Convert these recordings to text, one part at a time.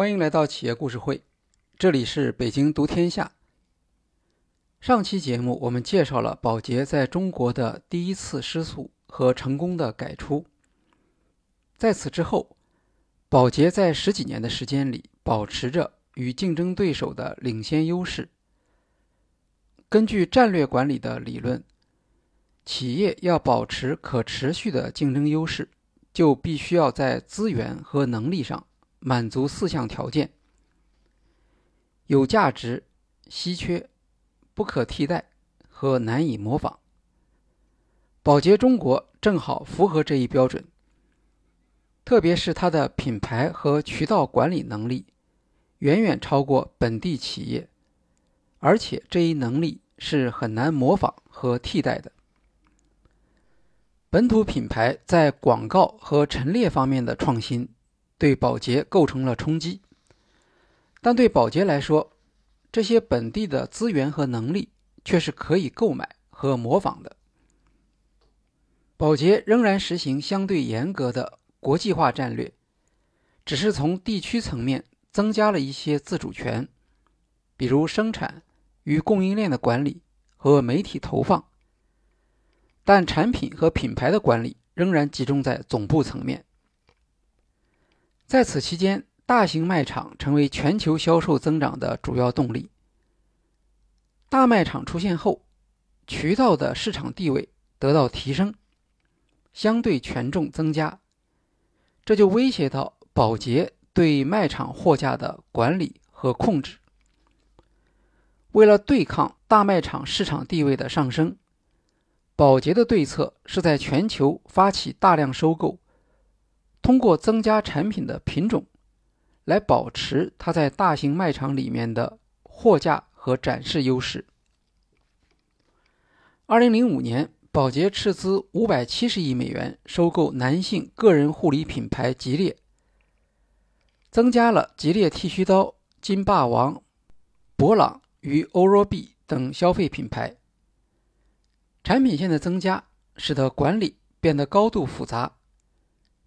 欢迎来到企业故事会，这里是北京读天下。上期节目我们介绍了宝洁在中国的第一次失速和成功的改出。在此之后，宝洁在十几年的时间里保持着与竞争对手的领先优势。根据战略管理的理论，企业要保持可持续的竞争优势，就必须要在资源和能力上。满足四项条件：有价值、稀缺、不可替代和难以模仿。宝洁中国正好符合这一标准，特别是它的品牌和渠道管理能力远远超过本地企业，而且这一能力是很难模仿和替代的。本土品牌在广告和陈列方面的创新。对保洁构成了冲击，但对保洁来说，这些本地的资源和能力却是可以购买和模仿的。保洁仍然实行相对严格的国际化战略，只是从地区层面增加了一些自主权，比如生产与供应链的管理和媒体投放，但产品和品牌的管理仍然集中在总部层面。在此期间，大型卖场成为全球销售增长的主要动力。大卖场出现后，渠道的市场地位得到提升，相对权重增加，这就威胁到保洁对卖场货架的管理和控制。为了对抗大卖场市场地位的上升，保洁的对策是在全球发起大量收购。通过增加产品的品种，来保持它在大型卖场里面的货架和展示优势。二零零五年，宝洁斥资五百七十亿美元收购男性个人护理品牌吉列，增加了吉列剃须刀、金霸王、博朗与欧若 B 等消费品牌。产品线的增加，使得管理变得高度复杂。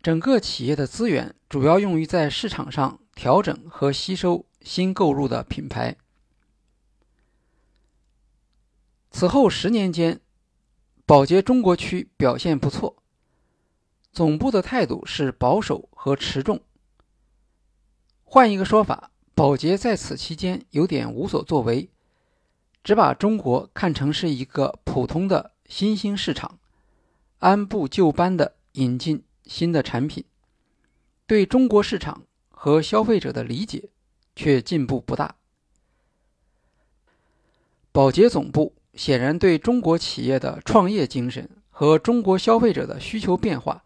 整个企业的资源主要用于在市场上调整和吸收新购入的品牌。此后十年间，宝洁中国区表现不错，总部的态度是保守和持重。换一个说法，宝洁在此期间有点无所作为，只把中国看成是一个普通的新兴市场，按部就班的引进。新的产品对中国市场和消费者的理解却进步不大。宝洁总部显然对中国企业的创业精神和中国消费者的需求变化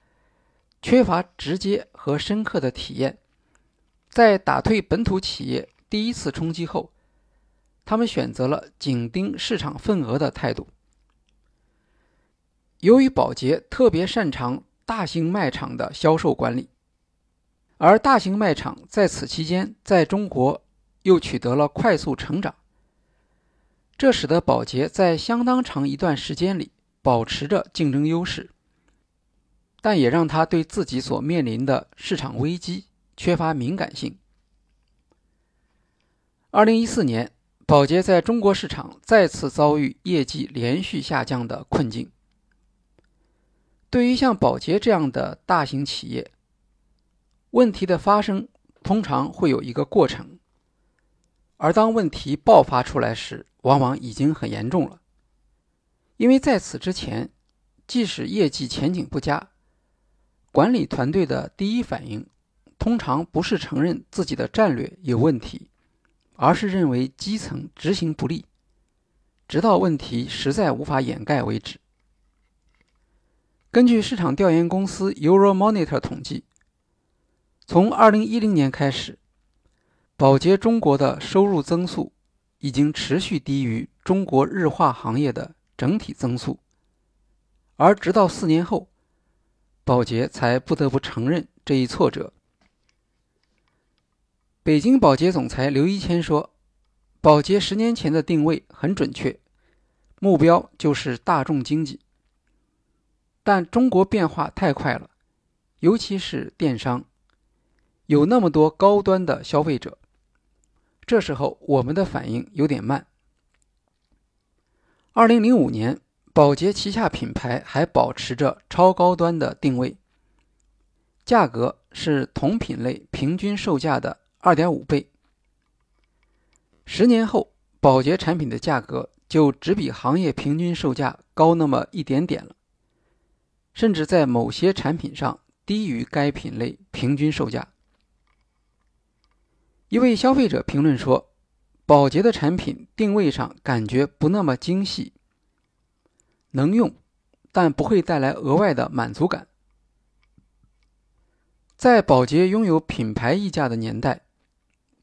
缺乏直接和深刻的体验。在打退本土企业第一次冲击后，他们选择了紧盯市场份额的态度。由于宝洁特别擅长。大型卖场的销售管理，而大型卖场在此期间在中国又取得了快速成长，这使得宝洁在相当长一段时间里保持着竞争优势，但也让他对自己所面临的市场危机缺乏敏感性。二零一四年，宝洁在中国市场再次遭遇业绩连续下降的困境。对于像宝洁这样的大型企业，问题的发生通常会有一个过程，而当问题爆发出来时，往往已经很严重了。因为在此之前，即使业绩前景不佳，管理团队的第一反应通常不是承认自己的战略有问题，而是认为基层执行不力，直到问题实在无法掩盖为止。根据市场调研公司 Euromonitor 统计，从2010年开始，宝洁中国的收入增速已经持续低于中国日化行业的整体增速，而直到四年后，宝洁才不得不承认这一挫折。北京宝洁总裁刘一谦说：“宝洁十年前的定位很准确，目标就是大众经济。”但中国变化太快了，尤其是电商，有那么多高端的消费者。这时候我们的反应有点慢。二零零五年，宝洁旗下品牌还保持着超高端的定位，价格是同品类平均售价的二点五倍。十年后，宝洁产品的价格就只比行业平均售价高那么一点点了，甚至在某些产品上低于该品类平均售价。一位消费者评论说：“宝洁的产品定位上感觉不那么精细，能用，但不会带来额外的满足感。”在宝洁拥有品牌溢价的年代，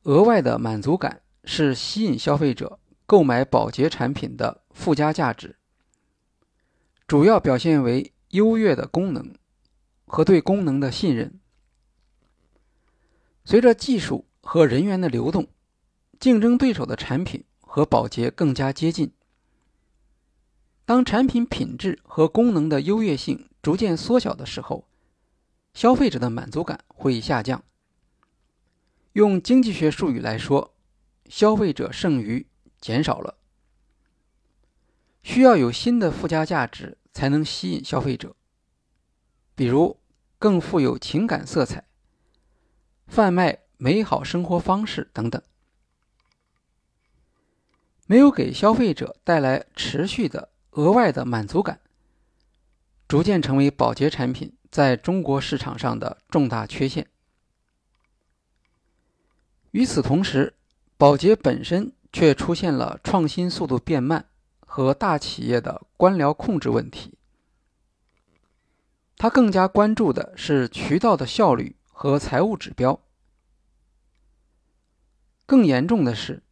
额外的满足感。是吸引消费者购买保洁产品的附加价值，主要表现为优越的功能和对功能的信任。随着技术和人员的流动，竞争对手的产品和保洁更加接近。当产品品质和功能的优越性逐渐缩小的时候，消费者的满足感会下降。用经济学术语来说。消费者剩余减少了，需要有新的附加价值才能吸引消费者，比如更富有情感色彩、贩卖美好生活方式等等。没有给消费者带来持续的额外的满足感，逐渐成为保洁产品在中国市场上的重大缺陷。与此同时，保洁本身却出现了创新速度变慢和大企业的官僚控制问题。他更加关注的是渠道的效率和财务指标。更严重的是，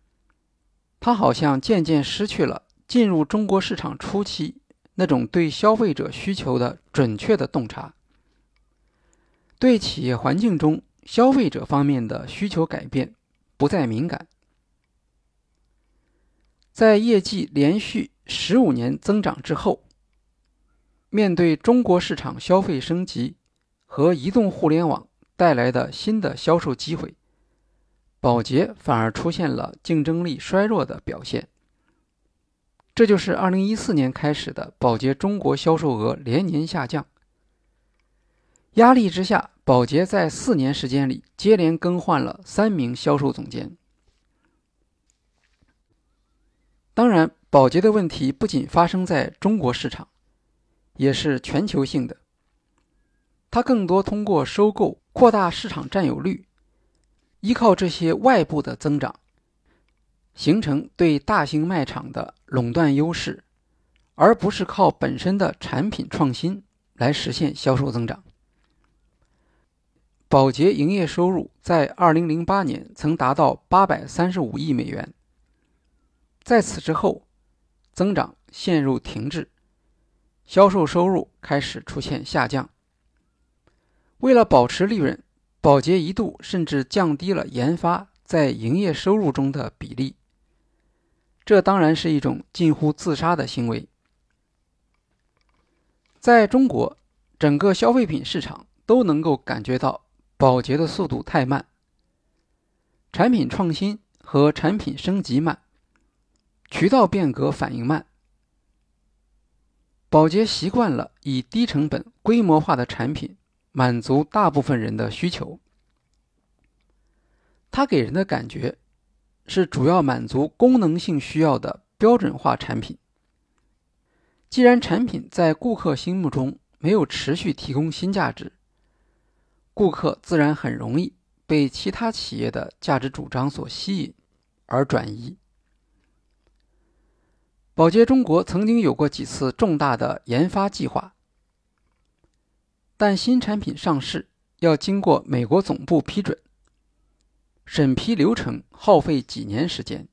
他好像渐渐失去了进入中国市场初期那种对消费者需求的准确的洞察，对企业环境中消费者方面的需求改变不再敏感。在业绩连续十五年增长之后，面对中国市场消费升级和移动互联网带来的新的销售机会，宝洁反而出现了竞争力衰弱的表现。这就是二零一四年开始的宝洁中国销售额连年下降。压力之下，宝洁在四年时间里接连更换了三名销售总监。当然，保洁的问题不仅发生在中国市场，也是全球性的。它更多通过收购扩大市场占有率，依靠这些外部的增长，形成对大型卖场的垄断优势，而不是靠本身的产品创新来实现销售增长。保洁营业收入在2008年曾达到835亿美元。在此之后，增长陷入停滞，销售收入开始出现下降。为了保持利润，宝洁一度甚至降低了研发在营业收入中的比例。这当然是一种近乎自杀的行为。在中国，整个消费品市场都能够感觉到宝洁的速度太慢，产品创新和产品升级慢。渠道变革反应慢，宝洁习惯了以低成本、规模化的产品满足大部分人的需求。它给人的感觉是主要满足功能性需要的标准化产品。既然产品在顾客心目中没有持续提供新价值，顾客自然很容易被其他企业的价值主张所吸引而转移。宝洁中国曾经有过几次重大的研发计划，但新产品上市要经过美国总部批准，审批流程耗费几年时间。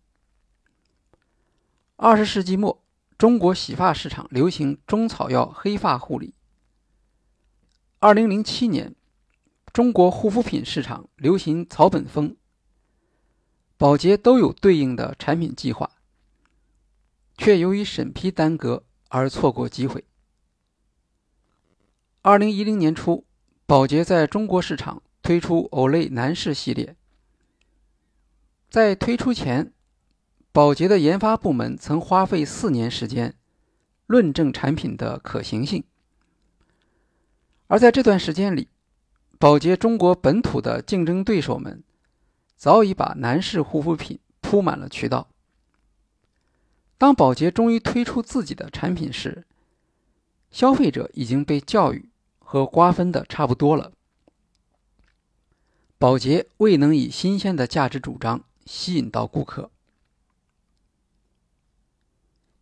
二十世纪末，中国洗发市场流行中草药黑发护理。二零零七年，中国护肤品市场流行草本风，宝洁都有对应的产品计划。却由于审批耽搁而错过机会。二零一零年初，宝洁在中国市场推出 Olay 男士系列。在推出前，宝洁的研发部门曾花费四年时间论证产品的可行性，而在这段时间里，宝洁中国本土的竞争对手们早已把男士护肤品铺满了渠道。当宝洁终于推出自己的产品时，消费者已经被教育和瓜分的差不多了。宝洁未能以新鲜的价值主张。吸引到顾客。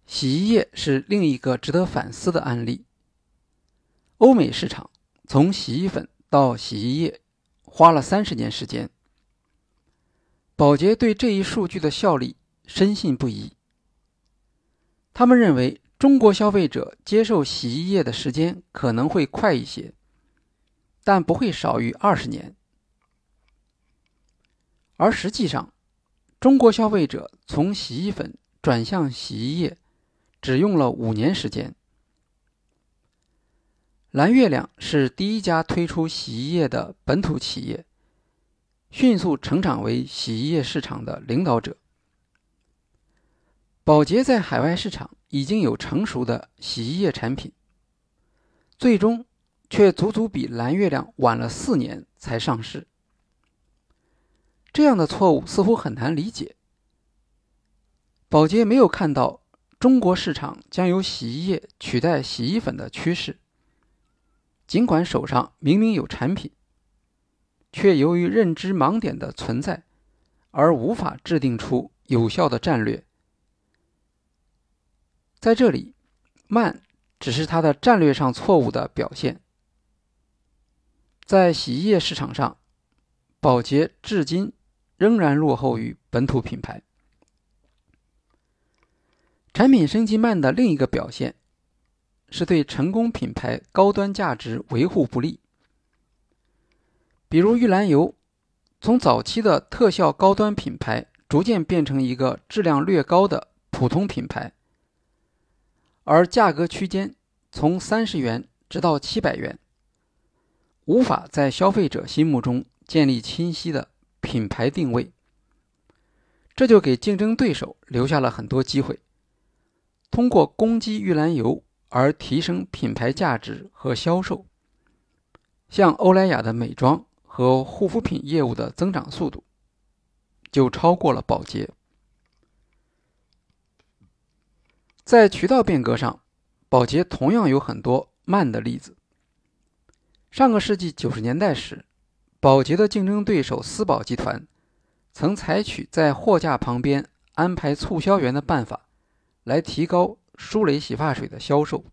洗衣液是另一个值得反思的案例。欧美市场从洗衣粉到洗衣液花了三十年时间。宝洁对这一数据的效力深信不疑。他们认为中国消费者接受洗衣液的时间可能会快一些，但不会少于二十年。而实际上，中国消费者从洗衣粉转向洗衣液，只用了五年时间。蓝月亮是第一家推出洗衣液的本土企业，迅速成长为洗衣液市场的领导者。宝洁在海外市场已经有成熟的洗衣液产品，最终却足足比蓝月亮晚了四年才上市。这样的错误似乎很难理解。宝洁没有看到中国市场将由洗衣液取代洗衣粉的趋势，尽管手上明明有产品，却由于认知盲点的存在，而无法制定出有效的战略。在这里，慢只是它的战略上错误的表现。在洗衣液市场上，宝洁至今。仍然落后于本土品牌。产品升级慢的另一个表现，是对成功品牌高端价值维护不利。比如玉兰油，从早期的特效高端品牌，逐渐变成一个质量略高的普通品牌，而价格区间从三十元直到七百元，无法在消费者心目中建立清晰的。品牌定位，这就给竞争对手留下了很多机会，通过攻击玉兰油而提升品牌价值和销售。像欧莱雅的美妆和护肤品业务的增长速度，就超过了宝洁。在渠道变革上，宝洁同样有很多慢的例子。上个世纪九十年代时。宝洁的竞争对手思宝集团曾采取在货架旁边安排促销员的办法，来提高舒蕾洗发水的销售。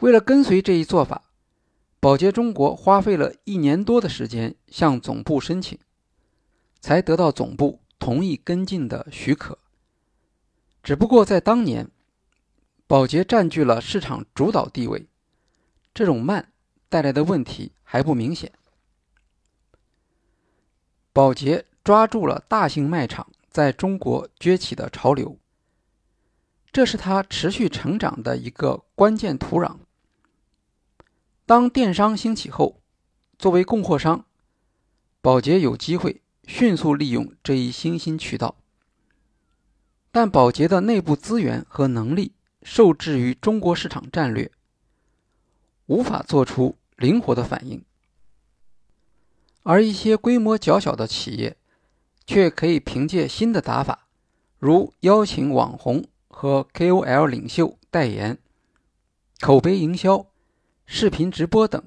为了跟随这一做法，宝洁中国花费了一年多的时间向总部申请，才得到总部同意跟进的许可。只不过在当年，宝洁占据了市场主导地位，这种慢带来的问题还不明显。宝洁抓住了大型卖场在中国崛起的潮流，这是它持续成长的一个关键土壤。当电商兴起后，作为供货商，宝洁有机会迅速利用这一新兴渠道。但宝洁的内部资源和能力受制于中国市场战略，无法做出灵活的反应。而一些规模较小的企业，却可以凭借新的打法，如邀请网红和 KOL 领袖代言、口碑营销、视频直播等，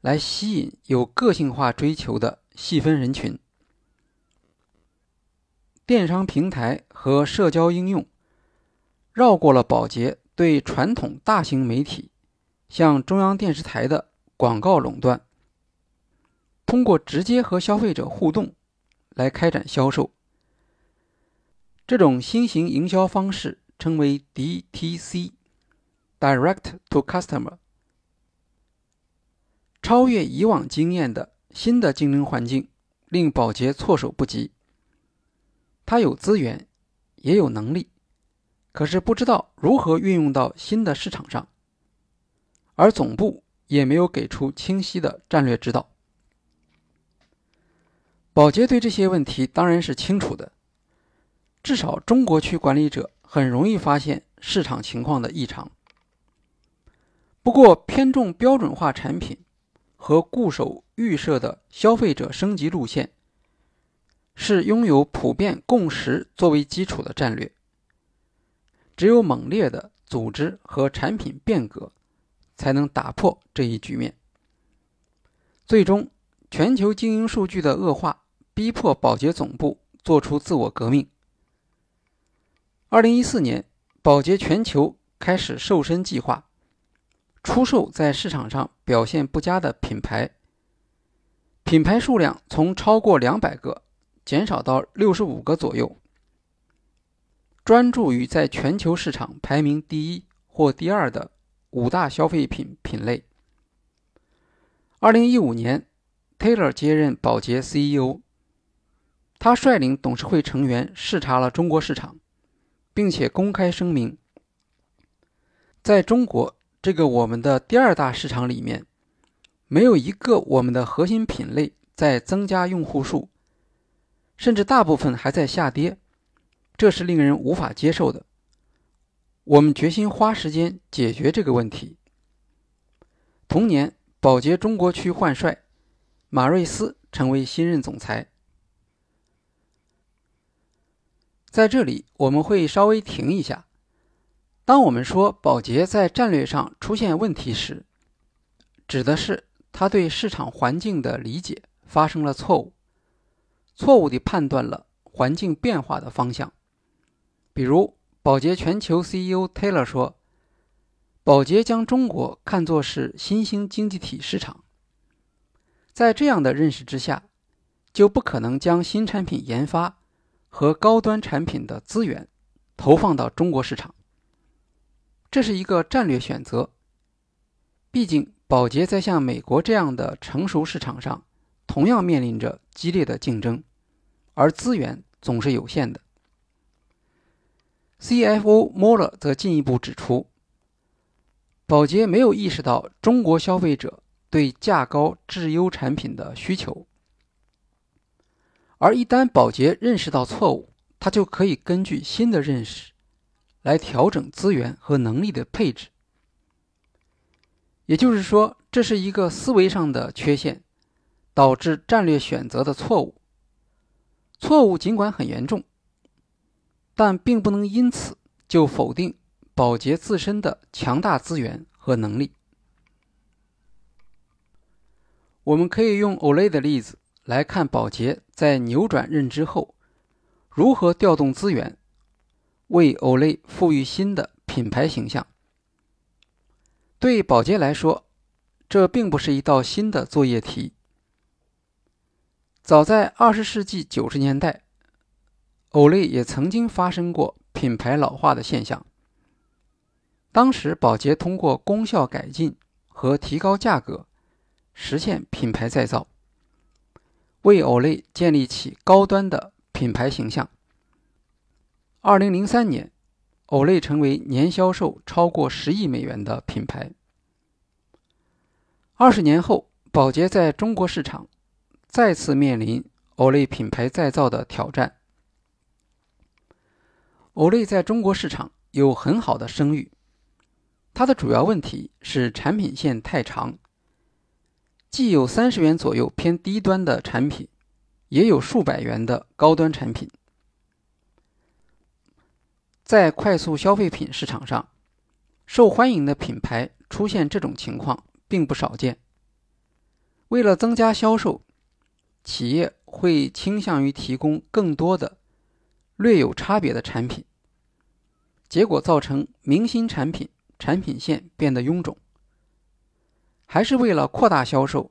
来吸引有个性化追求的细分人群。电商平台和社交应用绕过了宝洁对传统大型媒体，像中央电视台的广告垄断。通过直接和消费者互动来开展销售，这种新型营销方式称为 DTC（Direct to Customer）。超越以往经验的新的竞争环境令宝洁措手不及。他有资源，也有能力，可是不知道如何运用到新的市场上，而总部也没有给出清晰的战略指导。宝洁对这些问题当然是清楚的，至少中国区管理者很容易发现市场情况的异常。不过，偏重标准化产品和固守预设的消费者升级路线，是拥有普遍共识作为基础的战略。只有猛烈的组织和产品变革，才能打破这一局面。最终，全球经营数据的恶化逼迫宝洁总部做出自我革命。二零一四年，宝洁全球开始瘦身计划。出售在市场上表现不佳的品牌，品牌数量从超过两百个减少到六十五个左右，专注于在全球市场排名第一或第二的五大消费品品类。二零一五年，Taylor 接任宝洁 CEO，他率领董事会成员视察了中国市场，并且公开声明，在中国。这个我们的第二大市场里面，没有一个我们的核心品类在增加用户数，甚至大部分还在下跌，这是令人无法接受的。我们决心花时间解决这个问题。同年，宝洁中国区换帅，马瑞斯成为新任总裁。在这里，我们会稍微停一下。当我们说宝洁在战略上出现问题时，指的是他对市场环境的理解发生了错误，错误地判断了环境变化的方向。比如，宝洁全球 CEO Taylor 说：“宝洁将中国看作是新兴经济体市场，在这样的认识之下，就不可能将新产品研发和高端产品的资源投放到中国市场。”这是一个战略选择。毕竟，宝洁在像美国这样的成熟市场上，同样面临着激烈的竞争，而资源总是有限的。CFO 莫勒则进一步指出，宝洁没有意识到中国消费者对价高质优产品的需求，而一旦宝洁认识到错误，他就可以根据新的认识。来调整资源和能力的配置，也就是说，这是一个思维上的缺陷，导致战略选择的错误。错误尽管很严重，但并不能因此就否定保洁自身的强大资源和能力。我们可以用 Olay 的例子来看，保洁在扭转认知后，如何调动资源。为 Olay 赋予新的品牌形象。对宝洁来说，这并不是一道新的作业题。早在20世纪90年代，Olay 也曾经发生过品牌老化的现象。当时，宝洁通过功效改进和提高价格，实现品牌再造，为 Olay 建立起高端的品牌形象。二零零三年，Olay 成为年销售超过十亿美元的品牌。二十年后，宝洁在中国市场再次面临 Olay 品牌再造的挑战。Olay 在中国市场有很好的声誉，它的主要问题是产品线太长，既有三十元左右偏低端的产品，也有数百元的高端产品。在快速消费品市场上，受欢迎的品牌出现这种情况并不少见。为了增加销售，企业会倾向于提供更多的略有差别的产品，结果造成明星产品产品线变得臃肿。还是为了扩大销售，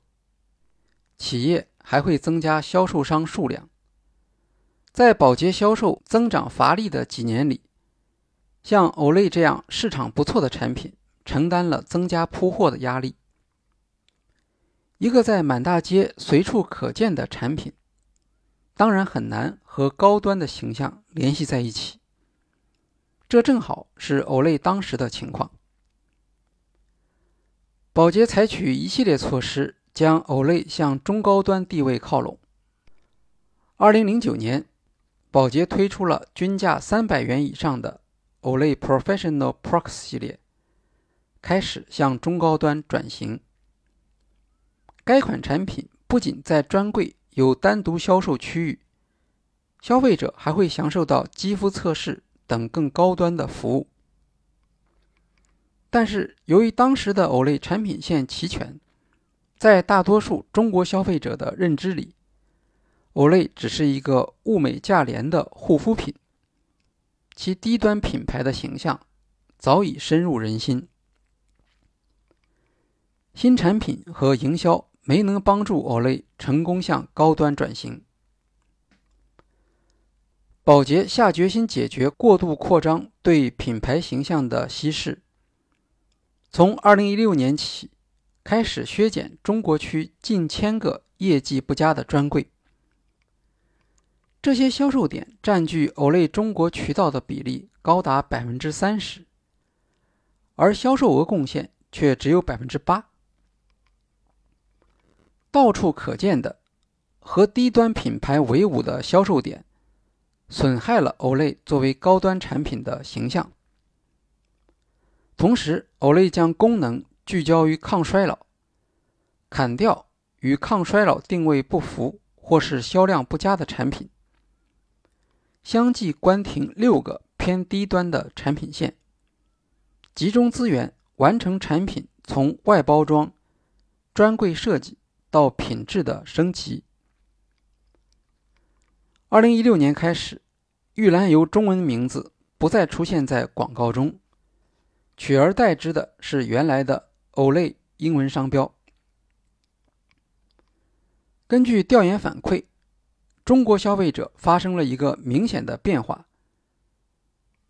企业还会增加销售商数量。在保洁销售增长乏力的几年里。像 Olay 这样市场不错的产品，承担了增加铺货的压力。一个在满大街随处可见的产品，当然很难和高端的形象联系在一起。这正好是 Olay 当时的情况。宝洁采取一系列措施，将 Olay 向中高端地位靠拢。2009年，宝洁推出了均价300元以上的 Olay Professional Prox 系列，开始向中高端转型。该款产品不仅在专柜有单独销售区域，消费者还会享受到肌肤测试等更高端的服务。但是，由于当时的 Olay 产品线齐全，在大多数中国消费者的认知里，Olay 只是一个物美价廉的护肤品，其低端品牌的形象早已深入人心。新产品和营销没能帮助 Olay 成功向高端转型。宝洁下决心解决过度扩张对品牌形象的稀释，从2016年起。开始削减中国区近千个业绩不佳的专柜，这些销售点占据 Olay 中国渠道的比例高达百分之三十，而销售额贡献却只有百分之八。到处可见的和低端品牌为伍的销售点，损害了 Olay 作为高端产品的形象。同时，Olay 将功能。聚焦于抗衰老，砍掉与抗衰老定位不符或是销量不佳的产品，相继关停六个偏低端的产品线，集中资源完成产品从外包装、专柜设计到品质的升级。二零一六年开始，玉兰油中文名字不再出现在广告中，取而代之的是原来的。Olay 英文商标。根据调研反馈，中国消费者发生了一个明显的变化。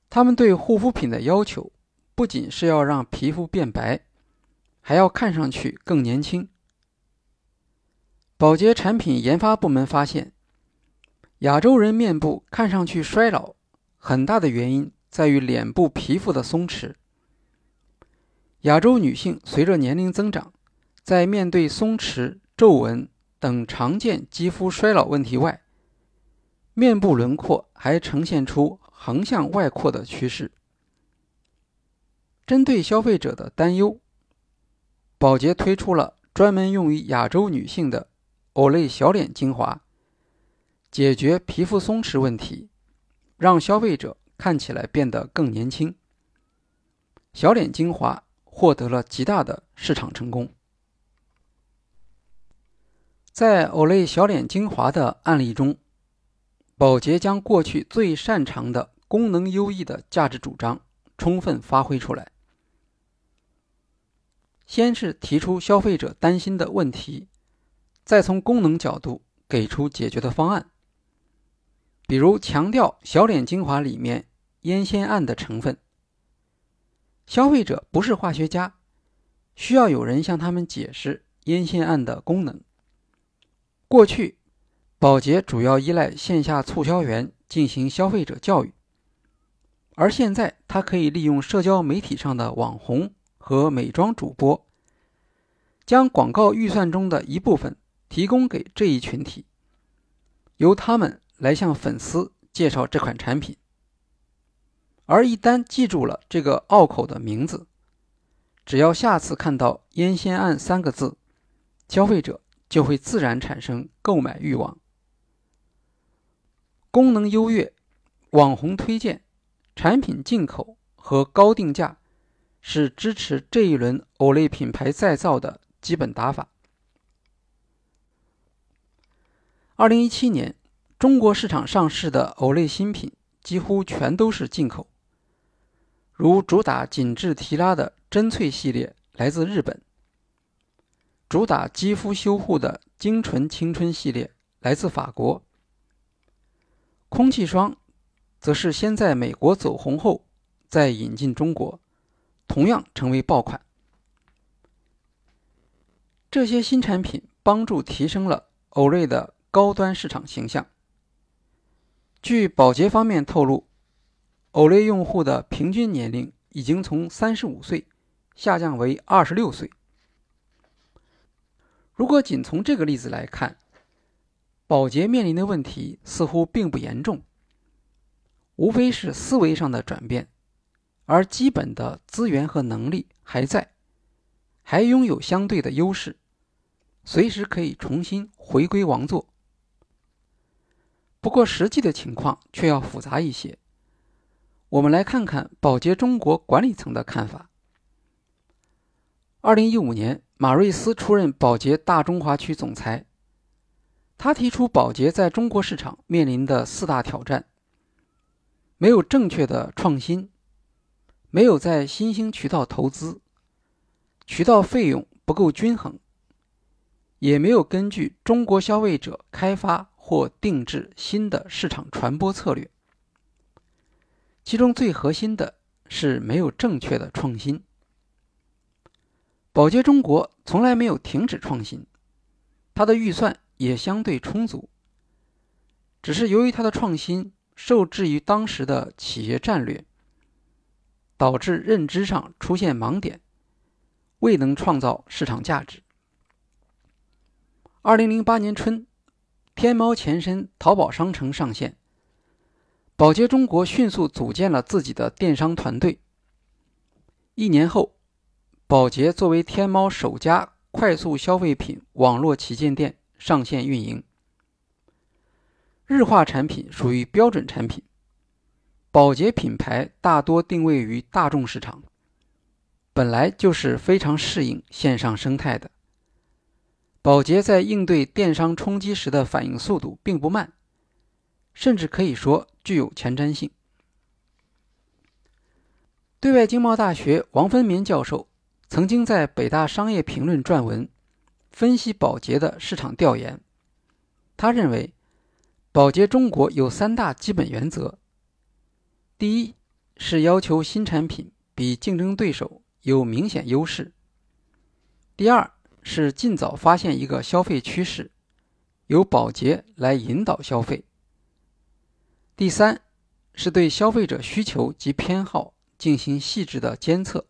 他们对护肤品的要求不仅是要让皮肤变白，还要看上去更年轻。宝洁产品研发部门发现，亚洲人面部看上去衰老，很大的原因在于脸部皮肤的松弛。亚洲女性随着年龄增长，在面对松弛、皱纹等常见肌肤衰老问题外，面部轮廓还呈现出横向外扩的趋势。针对消费者的担忧，宝洁推出了专门用于亚洲女性的 Olay 小脸精华，解决皮肤松弛问题，让消费者看起来变得更年轻。小脸精华。获得了极大的市场成功。在 Olay 小脸精华的案例中，宝洁将过去最擅长的功能优异的价值主张充分发挥出来。先是提出消费者担心的问题，再从功能角度给出解决的方案。比如强调小脸精华里面烟酰胺的成分。消费者不是化学家，需要有人向他们解释烟酰胺的功能。过去，宝洁主要依赖线下促销员进行消费者教育，而现在它可以利用社交媒体上的网红和美妆主播，将广告预算中的一部分提供给这一群体，由他们来向粉丝介绍这款产品。而一旦记住了这个拗口的名字，只要下次看到“烟酰胺”三个字，消费者就会自然产生购买欲望。功能优越、网红推荐、产品进口和高定价，是支持这一轮 Olay 品牌再造的基本打法。二零一七年，中国市场上市的 Olay 新品几乎全都是进口。如主打紧致提拉的真萃系列来自日本，主打肌肤修护的精纯青春系列来自法国，空气霜则是先在美国走红后再引进中国，同样成为爆款。这些新产品帮助提升了欧瑞的高端市场形象。据宝洁方面透露。Olay 用户的平均年龄已经从三十五岁下降为二十六岁。如果仅从这个例子来看宝洁面临的问题似乎并不严重，无非是思维上的转变，而基本的资源和能力还在，还拥有相对的优势，随时可以重新回归王座。不过，实际的情况却要复杂一些。我们来看看宝洁中国管理层的看法。二零一五年，马瑞斯出任宝洁大中华区总裁。他提出，宝洁在中国市场面临的四大挑战：没有正确的创新，没有在新兴渠道投资，渠道费用不够均衡，也没有根据中国消费者开发或定制新的市场传播策略。其中最核心的是没有正确的创新。宝洁中国从来没有停止创新，它的预算也相对充足。只是由于它的创新受制于当时的企业战略，导致认知上出现盲点，未能创造市场价值。二零零八年春，天猫前身淘宝商城上线。宝洁中国迅速组建了自己的电商团队。一年后，宝洁作为天猫首家快速消费品网络旗舰店上线运营。日化产品属于标准产品，宝洁品牌大多定位于大众市场，本来就是非常适应线上生态的。宝洁在应对电商冲击时的反应速度并不慢。甚至可以说具有前瞻性。对外经贸大学王芬民教授曾经在北大商业评论撰文，分析宝洁的市场调研。他认为，宝洁中国有三大基本原则：第一是要求新产品比竞争对手有明显优势；第二是尽早发现一个消费趋势，由宝洁来引导消费。第三，是对消费者需求及偏好进行细致的监测，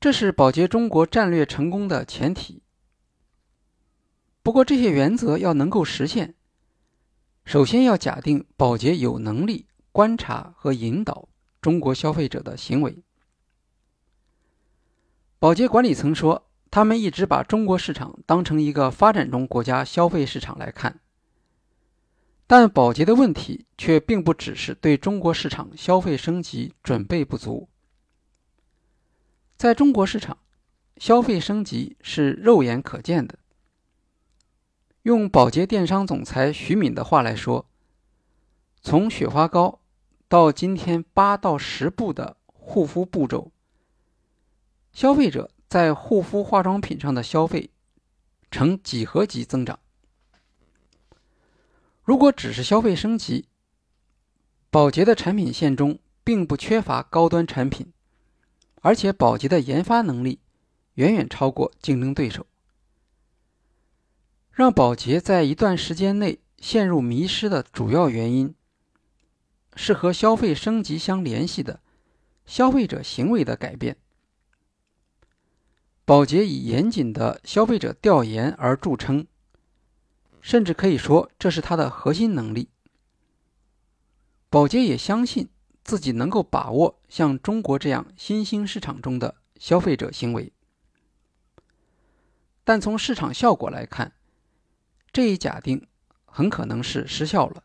这是宝洁中国战略成功的前提。不过，这些原则要能够实现，首先要假定宝洁有能力观察和引导中国消费者的行为。宝洁管理层说，他们一直把中国市场当成一个发展中国家消费市场来看。但宝洁的问题却并不只是对中国市场消费升级准备不足。在中国市场，消费升级是肉眼可见的。用宝洁电商总裁徐敏的话来说，从雪花膏到今天八到十步的护肤步骤，消费者在护肤化妆品上的消费呈几何级增长。如果只是消费升级，宝洁的产品线中并不缺乏高端产品，而且宝洁的研发能力远远超过竞争对手。让宝洁在一段时间内陷入迷失的主要原因，是和消费升级相联系的消费者行为的改变。宝洁以严谨的消费者调研而著称。甚至可以说，这是它的核心能力。宝洁也相信自己能够把握像中国这样新兴市场中的消费者行为，但从市场效果来看，这一假定很可能是失效了。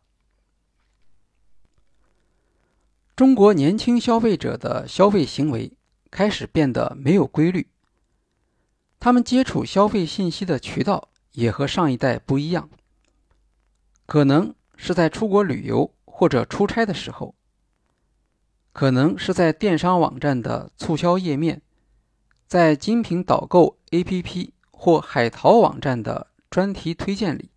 中国年轻消费者的消费行为开始变得没有规律，他们接触消费信息的渠道。也和上一代不一样，可能是在出国旅游或者出差的时候，可能是在电商网站的促销页面，在精品导购 APP 或海淘网站的专题推荐里。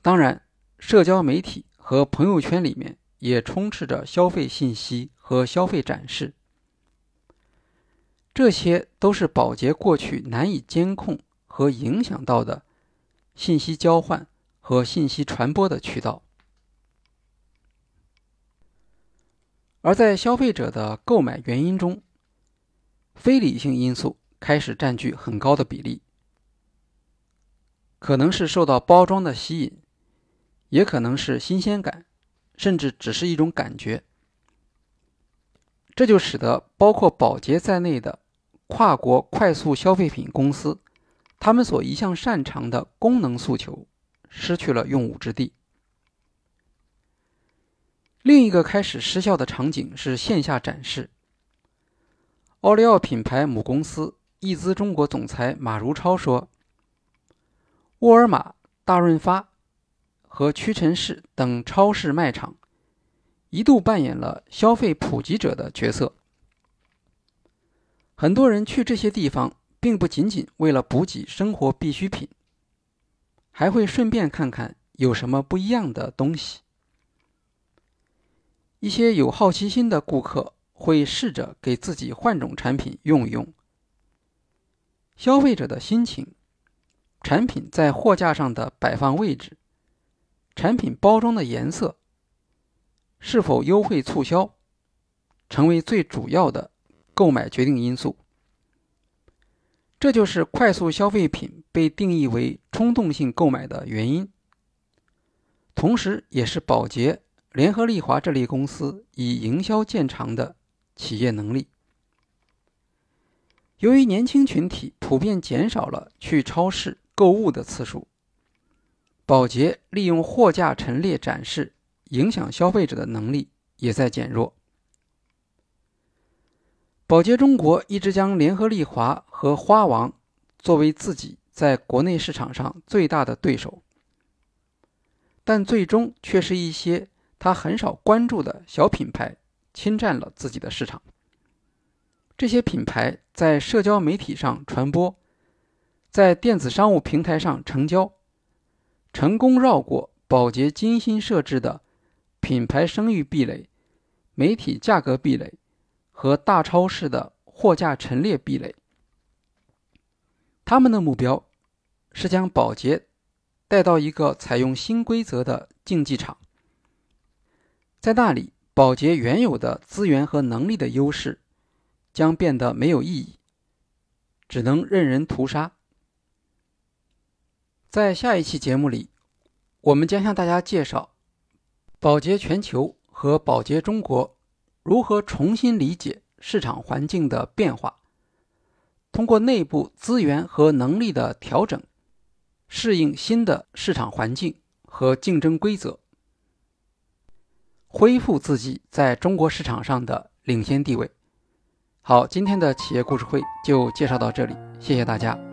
当然，社交媒体和朋友圈里面也充斥着消费信息和消费展示，这些都是宝洁过去难以监控。和影响到的信息交换和信息传播的渠道，而在消费者的购买原因中，非理性因素开始占据很高的比例。可能是受到包装的吸引，也可能是新鲜感，甚至只是一种感觉。这就使得包括宝洁在内的跨国快速消费品公司，他们所一向擅长的功能诉求失去了用武之地。另一个开始失效的场景是线下展示。奥利奥品牌母公司易资中国总裁马如超说：“沃尔玛、大润发和屈臣氏等超市卖场。”一度扮演了消费普及者的角色。很多人去这些地方，并不仅仅为了补给生活必需品，还会顺便看看有什么不一样的东西。一些有好奇心的顾客会试着给自己换种产品用一用。消费者的心情、产品在货架上的摆放位置、产品包装的颜色。是否优惠促销，成为最主要的购买决定因素。这就是快速消费品被定义为冲动性购买的原因，同时也是宝洁、联合利华这类公司以营销见长的企业能力。由于年轻群体普遍减少了去超市购物的次数，宝洁利用货架陈列展示。影响消费者的能力也在减弱。宝洁中国一直将联合利华和花王作为自己在国内市场上最大的对手，但最终却是一些他很少关注的小品牌侵占了自己的市场。这些品牌在社交媒体上传播，在电子商务平台上成交，成功绕过宝洁精心设置的。品牌声誉壁垒、媒体价格壁垒和大超市的货架陈列壁垒，他们的目标是将宝洁带到一个采用新规则的竞技场，在那里，宝洁原有的资源和能力的优势将变得没有意义，只能任人屠杀。在下一期节目里，我们将向大家介绍。宝洁全球和宝洁中国如何重新理解市场环境的变化？通过内部资源和能力的调整，适应新的市场环境和竞争规则，恢复自己在中国市场上的领先地位。好，今天的企业故事会就介绍到这里，谢谢大家。